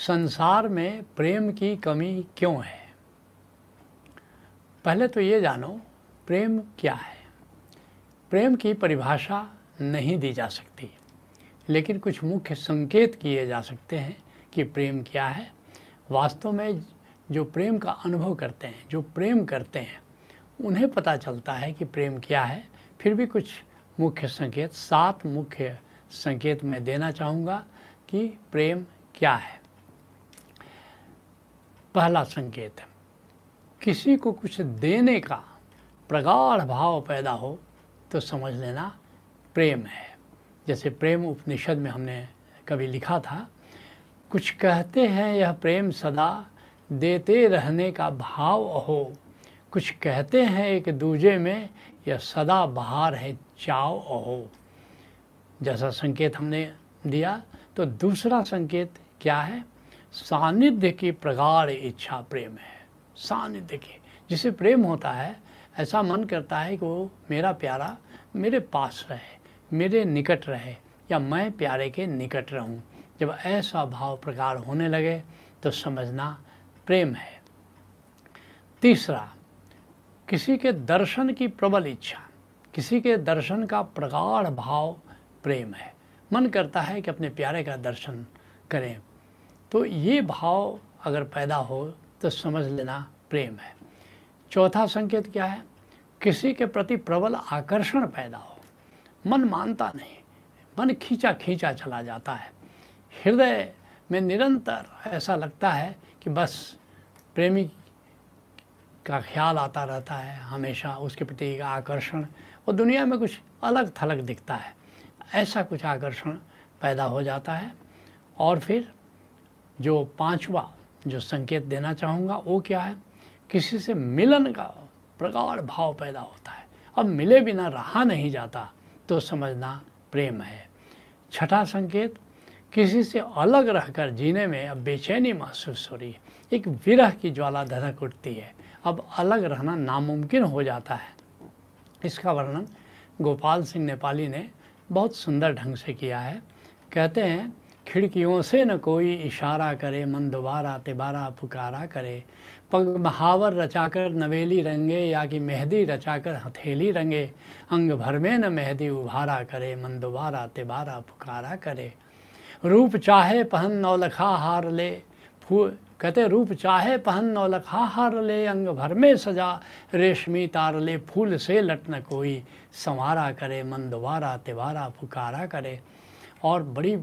संसार में प्रेम की कमी क्यों है? पहले तो ये जानो, प्रेम क्या है? प्रेम की परिभाषा नहीं दी जा सकती, लेकिन कुछ मुख्य संकेत किए जा सकते हैं कि प्रेम क्या है। वास्तव में जो प्रेम का अनुभव करते हैं, जो प्रेम करते हैं, उन्हें पता चलता है कि प्रेम क्या है। फिर भी कुछ मुख्य संकेत, सात मुख्य संकेत मैं देना चाहूँगा कि प्रेम क्या है। पहला संकेत है। किसी को कुछ देने का प्रगाढ़ भाव पैदा हो तो समझ लेना प्रेम है। जैसे प्रेम उपनिषद में हमने कभी लिखा था, कुछ कहते हैं यह प्रेम सदा देते रहने का भाव हो। कुछ कहते हैं एक दूजे में यह सदा बहार है, चाव हो। जैसा संकेत हमने दिया तो दूसरा संकेत क्या है? सानिध्य की प्रगाढ़ इच्छा प्रेम है। सानिध्य की, जिसे प्रेम होता है, ऐसा मन करता है कि वो मेरा प्यारा मेरे पास रहे, मेरे निकट रहे, या मैं प्यारे के निकट रहूँ। जब ऐसा भाव प्रगाढ़ होने लगे तो समझना प्रेम है। तीसरा, किसी के दर्शन की प्रबल इच्छा, किसी के दर्शन का प्रगाढ़ भाव प्रेम है। मन करता है कि अपने प्यारे का दर्शन करें। तो ये भाव अगर पैदा हो तो समझ लेना प्रेम है। चौथा संकेत क्या है? किसी के प्रति प्रबल आकर्षण पैदा हो। मन मानता नहीं, मन खींचा खींचा चला जाता है। हृदय में निरंतर ऐसा लगता है कि बस प्रेमी का ख्याल आता रहता है, हमेशा उसके प्रति एक आकर्षण, और दुनिया में कुछ अलग थलग दिखता है। ऐसा कुछ आकर्षण पैदा हो जाता है, और फिर जो पांचवा जो संकेत देना चाहूँगा, वो क्या है? किसी से मिलन का प्रगाढ़ भाव पैदा होता है। अब मिले बिना रहा नहीं जाता तो समझना प्रेम है। छठा संकेत, किसी से अलग रहकर जीने में अब बेचैनी महसूस हो रही है। एक विरह की ज्वाला धधक उठती है। अब अलग रहना नामुमकिन हो जाता है। इसका वर्णन गोपाल सिंह नेपाली ने बहुत सुंदर ढंग से किया है। कहते हैं खिड़कियों से न कोई इशारा करे, मन दोबारा तिबारा पुकारा करे। पग महावर रचाकर नवेली रंगे या कि मेहंदी रचाकर हथेली रंगे। अंग भर में न मेहंदी उभारा करे, मन दोबारा तिबारा पुकारा करे। रूप चाहे पहन नौलखा हार ले, फू कहते रूप चाहे पहन नौलखा हार ले, अंग भर में सजा रेशमी तार ले, फूल से लटन कोई संवारा करे, मन दोबारा तिबारा पुकारा करे। और बड़ी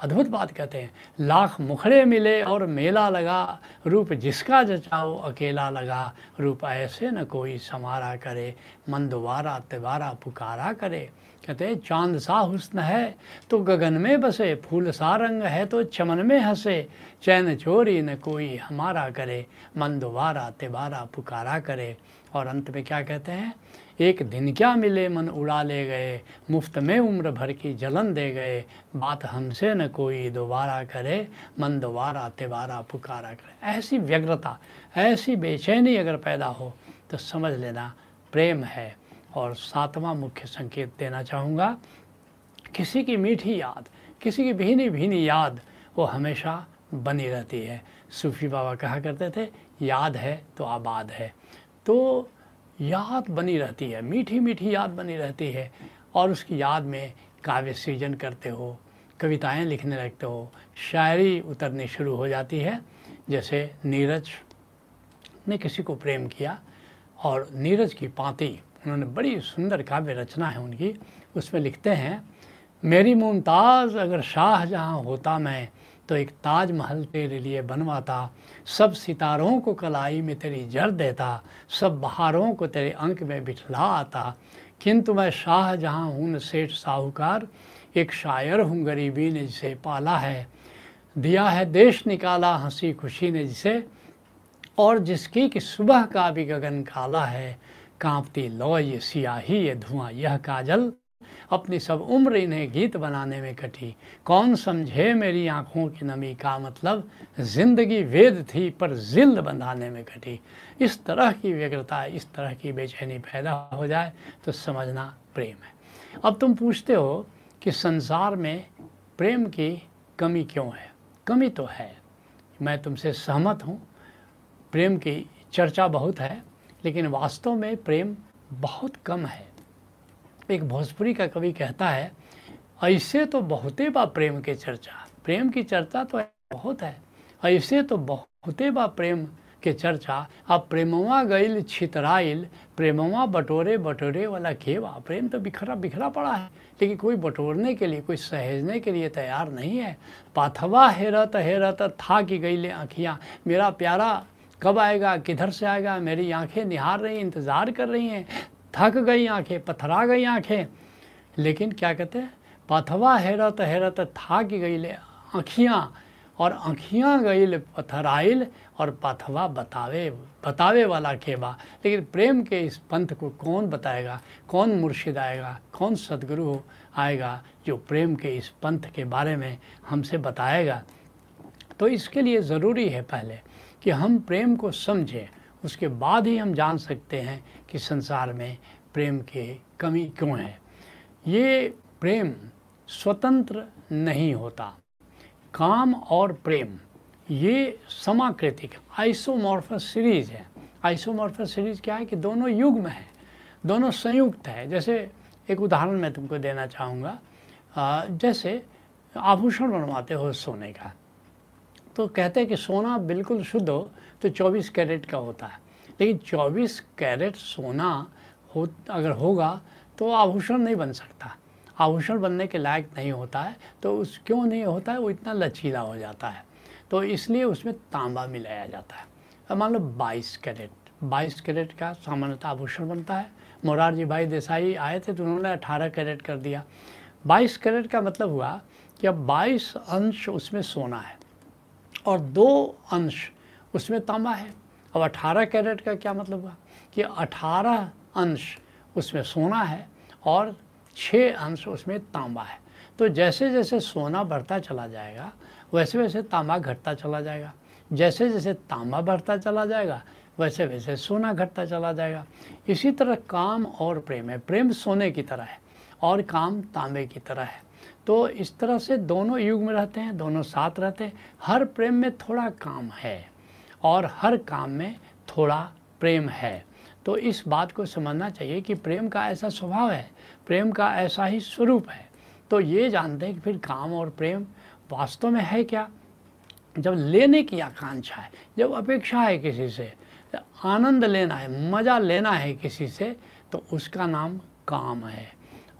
अद्भुत बात कहते हैं। लाख मुखड़े मिले और मेला लगा, रूप जिसका जचाओ, अकेला लगा। रूप ऐसे न कोई समारा करे मन दोबारा तिबारा पुकारा करे। कहते हैं, चाँद सा हुस्न है तो गगन में बसे, फूल सा रंग है तो चमन में हंसे। चैन चोरी न कोई हमारा करे मन दोबारा तिबारा पुकारा करे। और अंत में क्या कहते हैं? एक दिन क्या मिले, मन उड़ा ले गए। मुफ़्त में उम्र भर की जलन दे गए। बात हमसे न कोई दोबारा करे, मन दोबारा तिबारा पुकारा करे। ऐसी व्यग्रता, ऐसी बेचैनी अगर पैदा हो तो समझ लेना प्रेम है। और सातवां मुख्य संकेत देना चाहूँगा, किसी की मीठी याद, किसी की भीनी भीनी याद, वो हमेशा बनी रहती है। सूफी बाबा कहा करते थे, याद है तो आबाद है। तो याद बनी रहती है मीठी मीठी याद बनी रहती है, और उसकी याद में काव्य सृजन करते हो, कविताएँ लिखने लगते हो, शायरी उतरनी शुरू हो जाती है। जैसे नीरज ने किसी को प्रेम किया, और नीरज की पाती, उन्होंने बड़ी सुंदर काव्य रचना है उनकी, उसमें लिखते हैं, मेरी मुमताज़ अगर शाह जहाँ होता मैं तो एक ताजमहल तेरे लिए बनवाता, सब सितारों को कलाई में तेरी जड़ देता, सब बहारों को तेरे अंक में बिठला आता किंतु मैं शाह जहाँ हूँ सेठ साहूकार, एक शायर हूँ गरीबी ने जिसे पाला है। दिया है देश निकाला, हँसी खुशी ने जिसे, और जिसकी कि सुबह का भी गगन काला है। कांपती लो ये सियाही, ये धुआँ, यह काजल। अपनी सब उम्र इन्हें गीत बनाने में कटी। कौन समझे मेरी आँखों की नमी का मतलब? ज़िंदगी वेद थी, पर जिल्द बंधाने में कटी। इस तरह की व्यग्रता, इस तरह की बेचैनी पैदा हो जाए तो समझना प्रेम है। अब तुम पूछते हो कि संसार में प्रेम की कमी क्यों है? कमी तो है। मैं तुमसे सहमत हूँ, प्रेम की चर्चा बहुत है, लेकिन वास्तव में प्रेम बहुत कम है। एक भोजपुरी का कवि कहता है, ऐसे तो बहुते बा प्रेम के चर्चा। प्रेम की चर्चा तो बहुत है। ऐसे तो बहुते बा प्रेम के चर्चा। अब प्रेमवा गईल छितराइल। प्रेमवा बटोरे बटोरे वाला खेवा। प्रेम तो बिखरा बिखरा पड़ा है। लेकिन कोई बटोरने के लिए, कोई सहेजने के लिए तैयार नहीं है। पाथवा हेरत हेरत था कि गई आँखियाँ। मेरा प्यारा कब आएगा? किधर से आएगा? मेरी आँखें निहार रही, इंतज़ार कर रही हैं। थक गई आँखें, पथरा गई आँखें। लेकिन क्या कहते हैं? पथवा हेरत हेरत था कि गई आँखियाँ, और आँखियाँ गईल पथराइल, और पथवा बतावे बतावे वाला खेबा लेकिन प्रेम के इस पंथ को कौन बताएगा? कौन मुर्शिद आएगा? कौन सदगुरु आएगा जो प्रेम के इस पंथ के बारे में हमसे बताएगा? तो इसके लिए ज़रूरी है पहले कि हम प्रेम को समझें। उसके बाद ही हम जान सकते हैं कि संसार में प्रेम की कमी क्यों है? ये प्रेम स्वतंत्र नहीं होता। काम और प्रेम, ये समाकृतिक, आइसोमॉर्फस सीरीज़ है। आइसोमॉर्फस सीरीज़ क्या है कि दोनों युग में है, दोनों संयुक्त है। जैसे एक उदाहरण मैं तुमको देना चाहूँगा। जैसे आभूषण बनवाते हो सोने का तो कहते हैं कि सोना बिल्कुल शुद्ध हो तो 24 कैरेट का होता है। लेकिन 24 कैरेट सोना हो, अगर होगा तो आभूषण नहीं बन सकता। आभूषण बनने के लायक नहीं होता है तो उस, क्यों नहीं होता है? वो इतना लचीला हो जाता है। तो इसलिए उसमें तांबा मिलाया जाता है। अब मान लो बाईस कैरेट। बाईस कैरेट का सामान्यतः आभूषण बनता है। मोरारजी भाई देसाई आए थे तो उन्होंने अठारह कैरेट कर दिया। बाईस कैरेट का मतलब हुआ कि अब बाईस अंश उसमें सोना है और दो अंश उसमें तांबा है। अब अठारह कैरेट का क्या मतलब हुआ? कि अठारह अंश उसमें सोना है और छः अंश उसमें तांबा है। तो जैसे जैसे सोना बढ़ता चला जाएगा वैसे वैसे तांबा घटता चला जाएगा। जैसे जैसे तांबा बढ़ता चला जाएगा वैसे वैसे सोना घटता चला जाएगा। इसी तरह काम और प्रेम है। प्रेम सोने की तरह है और काम तांबे की तरह है। तो इस तरह से दोनों युग में रहते हैं, दोनों साथ रहते हैं। हर प्रेम में थोड़ा काम है। और हर काम में थोड़ा प्रेम है। तो इस बात को समझना चाहिए कि प्रेम का ऐसा स्वभाव है, प्रेम का ऐसा ही स्वरूप है। तो ये जानते हैं कि फिर काम और प्रेम वास्तव में है क्या? जब लेने की आकांक्षा है, जब अपेक्षा है किसी से, आनंद लेना है, मज़ा लेना है किसी से तो उसका नाम काम है।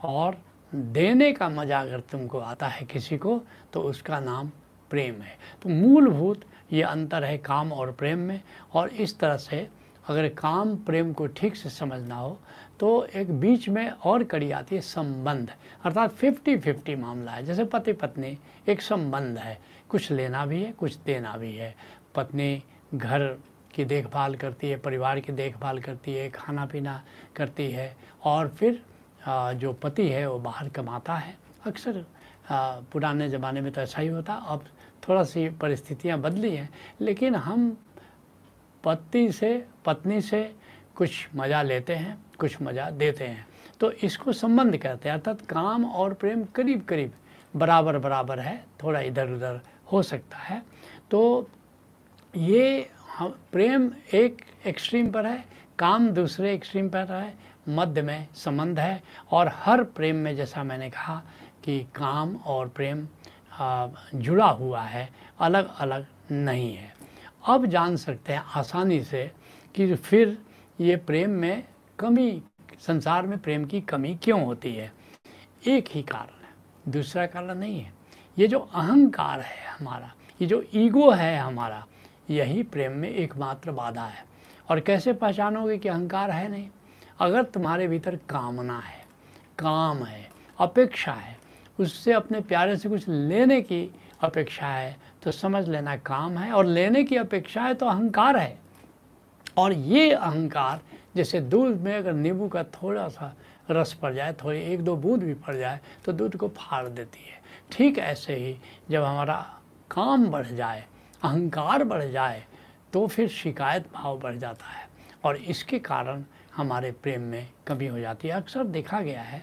और देने का मज़ा अगर तुमको आता है किसी को तो उसका नाम प्रेम है। तो मूलभूत ये अंतर है काम और प्रेम में। और इस तरह से अगर काम प्रेम को ठीक से समझना हो तो एक बीच में और कड़ी आती है संबंध। अर्थात फिफ्टी फिफ्टी मामला है। जैसे पति पत्नी एक संबंध है। कुछ लेना भी है, कुछ देना भी है। पत्नी घर की देखभाल करती है, परिवार की देखभाल करती है खाना पीना करती है। और फिर जो पति है, वो बाहर कमाता है। अक्सर पुराने ज़माने में तो ऐसा ही होता। अब थोड़ा सी परिस्थितियाँ बदली हैं, लेकिन हम पति से, पत्नी से कुछ मज़ा लेते हैं, कुछ मज़ा देते हैं। तो इसको संबंध कहते हैं, अर्थात काम और प्रेम करीब करीब बराबर बराबर है, थोड़ा इधर उधर हो सकता है। तो ये हम, प्रेम एक एक्सट्रीम पर है, काम दूसरे एक्सट्रीम पर है, मध्य में संबंध है, और हर प्रेम में जैसा मैंने कहा कि काम और प्रेम जुड़ा हुआ है अलग अलग नहीं है। अब जान सकते हैं आसानी से कि फिर ये प्रेम में कमी, संसार में प्रेम की कमी क्यों होती है? एक ही कारण है, दूसरा कारण नहीं है। ये जो अहंकार है हमारा, ये जो ईगो है हमारा, यही प्रेम में एकमात्र बाधा है। और कैसे पहचानोगे कि अहंकार है नहीं? अगर तुम्हारे भीतर कामना है, काम है, अपेक्षा है उससे अपने प्यारे से कुछ लेने की अपेक्षा है तो समझ लेना काम है, और लेने की अपेक्षा है तो अहंकार है। और ये अहंकार, जैसे दूध में अगर नींबू का थोड़ा सा रस पड़ जाए, थोड़ी एक दो बूंद भी पड़ जाए तो दूध को फाड़ देती है। ठीक ऐसे ही जब हमारा काम बढ़ जाए, अहंकार बढ़ जाए तो फिर शिकायत भाव बढ़ जाता है। और इसके कारण हमारे प्रेम में कमी हो जाती है। अक्सर देखा गया है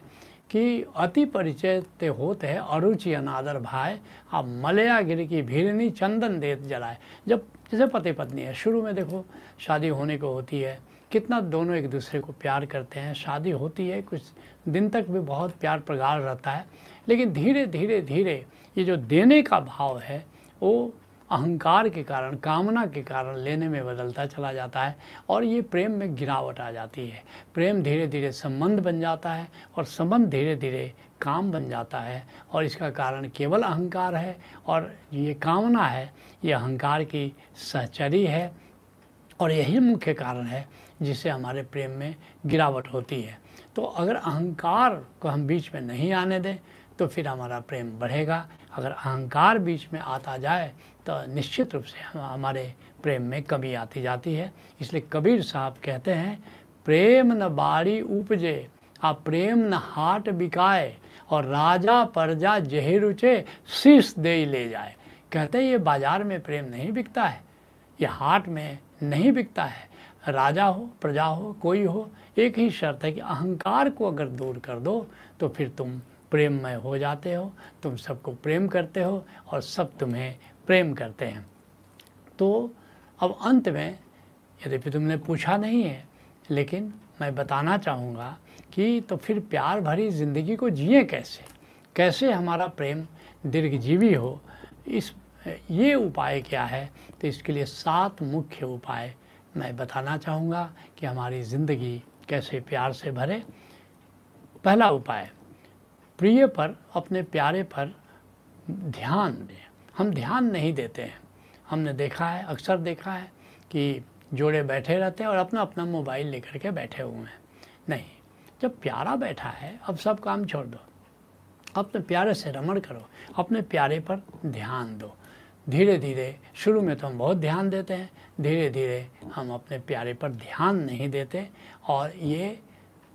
कि अति परिचय ते होते है, अरुचि अनादर भाई आप मलया गिर की भीरनी चंदन देत जलाए। जब, जैसे पति पत्नी है, शुरू में देखो, शादी होने को होती है, कितना दोनों एक दूसरे को प्यार करते हैं। शादी होती है, कुछ दिन तक भी बहुत प्यार प्रगाढ़ रहता है। लेकिन धीरे धीरे धीरे ये जो देने का भाव है, वो अहंकार के कारण, कामना के कारण लेने में बदलता चला जाता है और ये प्रेम में गिरावट आ जाती है। प्रेम धीरे धीरे संबंध बन जाता है और संबंध धीरे धीरे काम बन जाता है और इसका कारण केवल अहंकार है और ये कामना है, ये अहंकार की सहचरी है और यही मुख्य कारण है जिससे हमारे प्रेम में गिरावट होती है। तो अगर अहंकार को हम बीच में नहीं आने दें तो फिर हमारा प्रेम बढ़ेगा अगर अहंकार बीच में आता जाए तो निश्चित रूप से हमारे प्रेम में कमी आती जाती है। इसलिए कबीर साहब कहते हैं, प्रेम न बाड़ी उपजे, आ प्रेम न हाट बिकाए, और राजा प्रजा जही रुचे, शीश दे ले जाए। कहते हैं, ये बाज़ार में प्रेम नहीं बिकता है, ये हाट में नहीं बिकता है। राजा हो, प्रजा हो, कोई हो, एक ही शर्त है कि अहंकार को अगर दूर कर दो तो फिर तुम प्रेममय हो जाते हो, तुम सबको प्रेम करते हो और सब तुम्हें प्रेम करते हैं। तो अब अंत में यद्यपि तुमने पूछा नहीं है, लेकिन मैं बताना चाहूँगा कि तो फिर प्यार भरी ज़िंदगी को जिए कैसे? कैसे हमारा प्रेम दीर्घजीवी हो? इस, ये उपाय क्या है? तो इसके लिए सात मुख्य उपाय मैं बताना चाहूँगा कि हमारी ज़िंदगी कैसे प्यार से भरे। पहला उपाय प्रिय पर, अपने प्यारे पर ध्यान दें। हम ध्यान नहीं देते हैं। हमने देखा है, अक्सर देखा है कि जोड़े बैठे रहते हैं और अपना अपना मोबाइल लेकर के बैठे हुए हैं। नहीं, जब प्यारा बैठा है, अब सब काम छोड़ दो। अपने प्यारे से रमण करो, अपने प्यारे पर ध्यान दो। धीरे धीरे शुरू में तो हम बहुत ध्यान देते हैं धीरे धीरे हम अपने प्यारे पर ध्यान नहीं देते और ये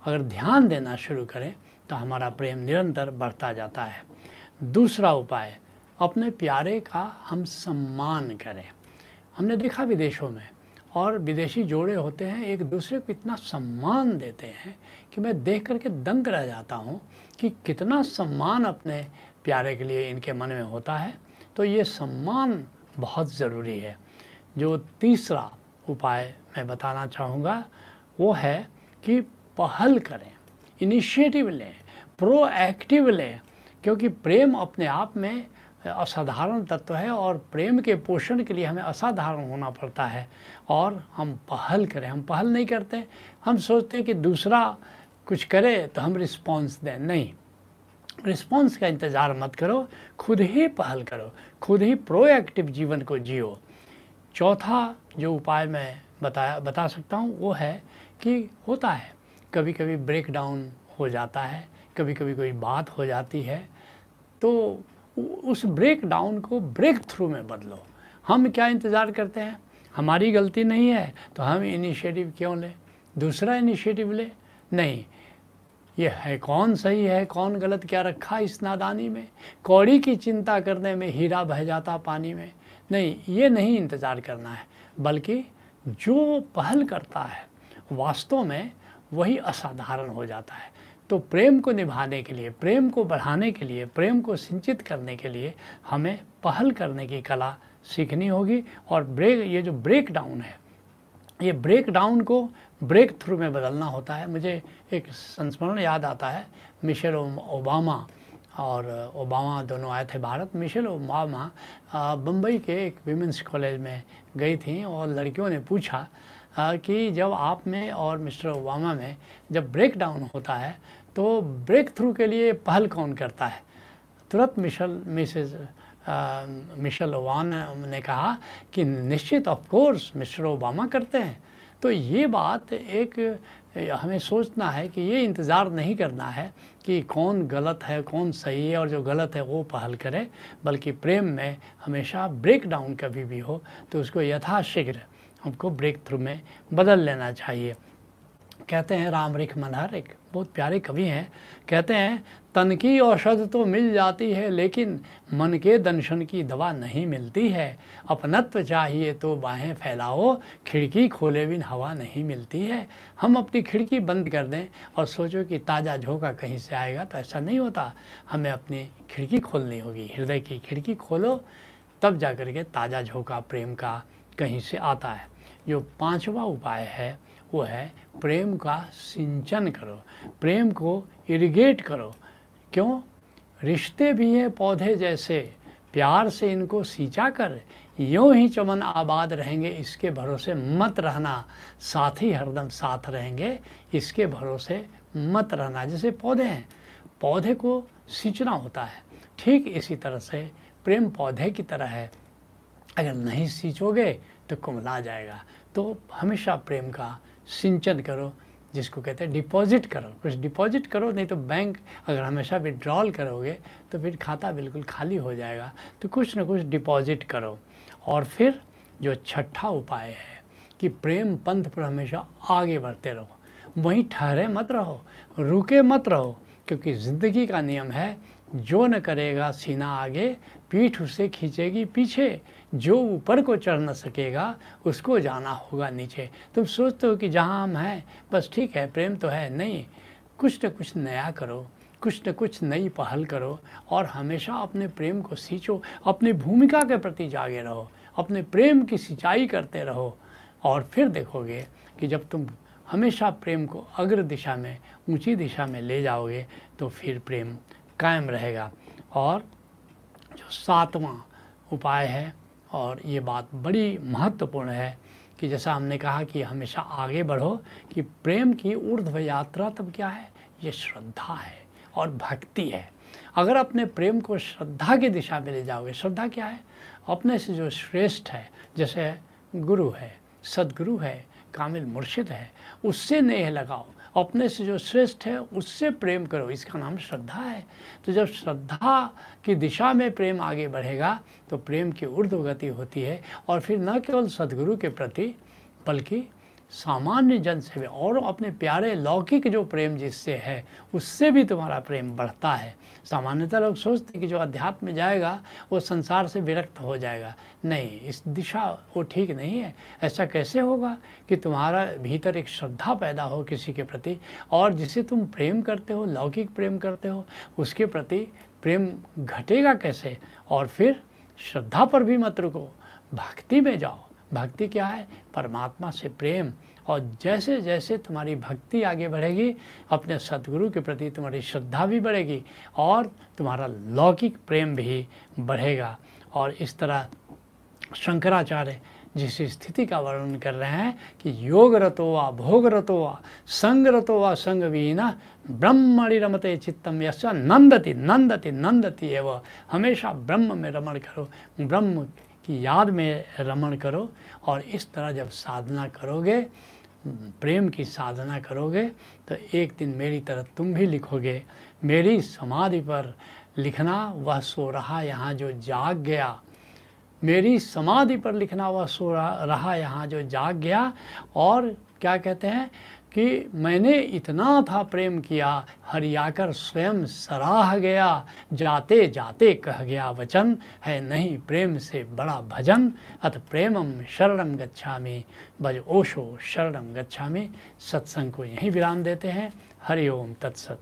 अगर ध्यान देना शुरू करें तो हमारा प्रेम निरंतर बढ़ता जाता है। दूसरा उपाय, अपने प्यारे का हम सम्मान करें। हमने देखा विदेशों में, और विदेशी जोड़े होते हैं, एक दूसरे को इतना सम्मान देते हैं कि मैं देख करके दंग रह जाता हूँ कि कितना सम्मान अपने प्यारे के लिए इनके मन में होता है। तो ये सम्मान बहुत ज़रूरी है। जो तीसरा उपाय मैं बताना चाहूँगा, वो है कि पहल करें, इनिशिएटिव लें। प्रोएक्टिव लें, क्योंकि प्रेम अपने आप में असाधारण तत्व है और प्रेम के पोषण के लिए हमें असाधारण होना पड़ता है और हम पहल करें। हम पहल नहीं करते, हम सोचते हैं कि दूसरा कुछ करे तो हम रिस्पॉन्स दें। नहीं रिस्पॉन्स का इंतज़ार मत करो, खुद ही पहल करो, खुद ही प्रोएक्टिव जीवन को जियो। चौथा जो उपाय मैं बताया, बता सकता हूँ, वो है कि होता है कभी कभी ब्रेकडाउन हो जाता है कभी कभी कोई बात हो जाती है तो उस ब्रेक डाउन को ब्रेक थ्रू में बदलो। हम क्या इंतज़ार करते हैं? हमारी गलती नहीं है तो हम इनिशिएटिव क्यों लें? दूसरा इनिशिएटिव ले? नहीं। ये है कौन सही है, कौन गलत, क्या रखा इस नादानी में? कौड़ी की चिंता करने में हीरा बह जाता पानी में? नहीं, ये नहीं इंतज़ार करना है, बल्कि जो पहल करता है, वास्तव में वही असाधारण हो जाता है। तो प्रेम को निभाने के लिए, प्रेम को बढ़ाने के लिए, प्रेम को सिंचित करने के लिए हमें पहल करने की कला सीखनी होगी। और ब्रेक ये जो ब्रेक डाउन है, ये ब्रेक डाउन को ब्रेक थ्रू में बदलना होता है। मुझे एक संस्मरण याद आता है, मिशेल ओबामा और ओबामा दोनों आए थे भारत। मिशेल ओबामा बम्बई के एक विमेंस कॉलेज में गई थी और लड़कियों ने पूछा कि जब आप में और मिस्टर ओबामा में जब ब्रेक डाउन होता है तो ब्रेक थ्रू के लिए पहल कौन करता है? तुरंत मिशल मिसेज मिशल ओबामा ने कहा कि निश्चित ऑफ़ कोर्स मिस्टर ओबामा करते हैं। तो ये बात एक, हमें सोचना है कि ये इंतज़ार नहीं करना है कि कौन गलत है, कौन सही है, और जो गलत है वो पहल करे, बल्कि प्रेम में हमेशा ब्रेक डाउन कभी भी हो तो उसको यथाशीघ्र हमको ब्रेक थ्रू में बदल लेना चाहिए। कहते हैं राम रिख मनहर एक बहुत प्यारे कवि हैं। कहते हैं, तन की औषध तो मिल जाती है, लेकिन मन के दंशन की दवा नहीं मिलती है। अपनत्व चाहिए तो बाहें फैलाओ, खिड़की खोले बिन हवा नहीं मिलती है। हम अपनी खिड़की बंद कर दें और सोचो कि ताज़ा झोंका कहीं से आएगा तो ऐसा नहीं होता। हमें अपनी खिड़की खोलनी होगी। हृदय की खिड़की खोलो, तब जा के ताज़ा झोंका, प्रेम का कहीं से आता है। जो पांचवा उपाय है, वो है प्रेम का सिंचन करो। प्रेम को इरिगेट करो। क्यों? रिश्ते भी हैं पौधे जैसे। प्यार से इनको सींचा कर, यूँ ही चमन आबाद रहेंगे, इसके भरोसे मत रहना। साथ ही हरदम साथ रहेंगे, इसके भरोसे मत रहना। जैसे पौधे हैं, पौधे को सींचना होता है। ठीक इसी तरह से प्रेम पौधे की तरह है। अगर नहीं सींचोगे तो कुमला जाएगा। तो हमेशा प्रेम का सिंचन करो, जिसको कहते हैं डिपॉजिट करो। कुछ डिपॉजिट करो, नहीं तो बैंक अगर हमेशा विड्रॉल करोगे तो फिर खाता बिल्कुल खाली हो जाएगा। तो कुछ ना कुछ डिपॉजिट करो। और फिर जो छठा उपाय है कि प्रेम पंथ पर हमेशा आगे बढ़ते रहो। वहीं ठहरे मत रहो, रुके मत रहो, क्योंकि ज़िंदगी का नियम है जो न करेगा सीना आगे, पीठ उसे खींचेगी पीछे। जो ऊपर को चढ़ न सकेगा, उसको जाना होगा नीचे। तुम सोचते हो कि जहाँ हम हैं, बस ठीक है, प्रेम तो है, नहीं। कुछ न कुछ नया करो, कुछ न कुछ नई पहल करो, और हमेशा अपने प्रेम को सींचो, अपनी भूमिका के प्रति जागे रहो, अपने प्रेम की सिंचाई करते रहो। और फिर देखोगे कि जब तुम हमेशा प्रेम को अग्र दिशा में, ऊँची दिशा में ले जाओगे तो फिर प्रेम कायम रहेगा। और जो सातवां उपाय है, और ये बात बड़ी महत्वपूर्ण है कि जैसा हमने कहा कि हमेशा आगे बढ़ो कि प्रेम की ऊर्ध्व यात्रा तब क्या है? ये श्रद्धा है और भक्ति है। अगर अपने प्रेम को श्रद्धा की दिशा में ले जाओगे, श्रद्धा क्या है? अपने से जो श्रेष्ठ है, जैसे गुरु है, सदगुरु है, कामिल मुर्शिद है, उससे नेह लगाओ। अपने से जो श्रेष्ठ है, उससे प्रेम करो। इसका नाम श्रद्धा है। तो जब श्रद्धा की दिशा में प्रेम आगे बढ़ेगा तो प्रेम की ऊर्ध्व गति होती है और फिर न केवल सदगुरु के प्रति, बल्कि सामान्य जन से भी और अपने प्यारे लौकिक जो प्रेम जिससे है, उससे भी तुम्हारा प्रेम बढ़ता है। सामान्यतः लोग सोचते हैं कि जो अध्यात्म में जाएगा, वो संसार से विरक्त हो जाएगा। नहीं, इस दिशा वो ठीक नहीं है। ऐसा कैसे होगा कि तुम्हारा भीतर एक श्रद्धा पैदा हो किसी के प्रति और जिसे तुम प्रेम करते हो, लौकिक प्रेम करते हो, उसके प्रति प्रेम घटेगा कैसे? और फिर श्रद्धा पर भी मत रुको, भक्ति में जाओ। भक्ति क्या है? परमात्मा से प्रेम। और जैसे जैसे तुम्हारी भक्ति आगे बढ़ेगी, अपने सदगुरु के प्रति तुम्हारी श्रद्धा भी बढ़ेगी और तुम्हारा लौकिक प्रेम भी बढ़ेगा। और इस तरह शंकराचार्य जिस स्थिति का वर्णन कर रहे हैं कि योग रतो वा भोग रतो वा, संग रतो वा संग विहीना ब्रह्मणि रमते चित्तम यश नंदति नंदति नंदति एवं। हमेशा ब्रह्म में रमण करो। ब्रह्म की याद में रमण करो और इस तरह जब साधना करोगे, प्रेम की साधना करोगे तो एक दिन मेरी तरह तुम भी लिखोगे। मेरी समाधि पर लिखना वह सो रहा, यहाँ जो जाग गया। मेरी समाधि पर लिखना वह सो रहा यहाँ जो जाग गया। और क्या कहते हैं? कि मैंने इतना था प्रेम किया, हरियाकर स्वयं सराह गया, जाते जाते कह गया वचन, है नहीं प्रेम से बड़ा भजन अत प्रेमम शरणम गच्छा में बज ओशो शरणम गच्छा में सत्संग को यहीं विराम देते हैं। हरिओम तत्सत।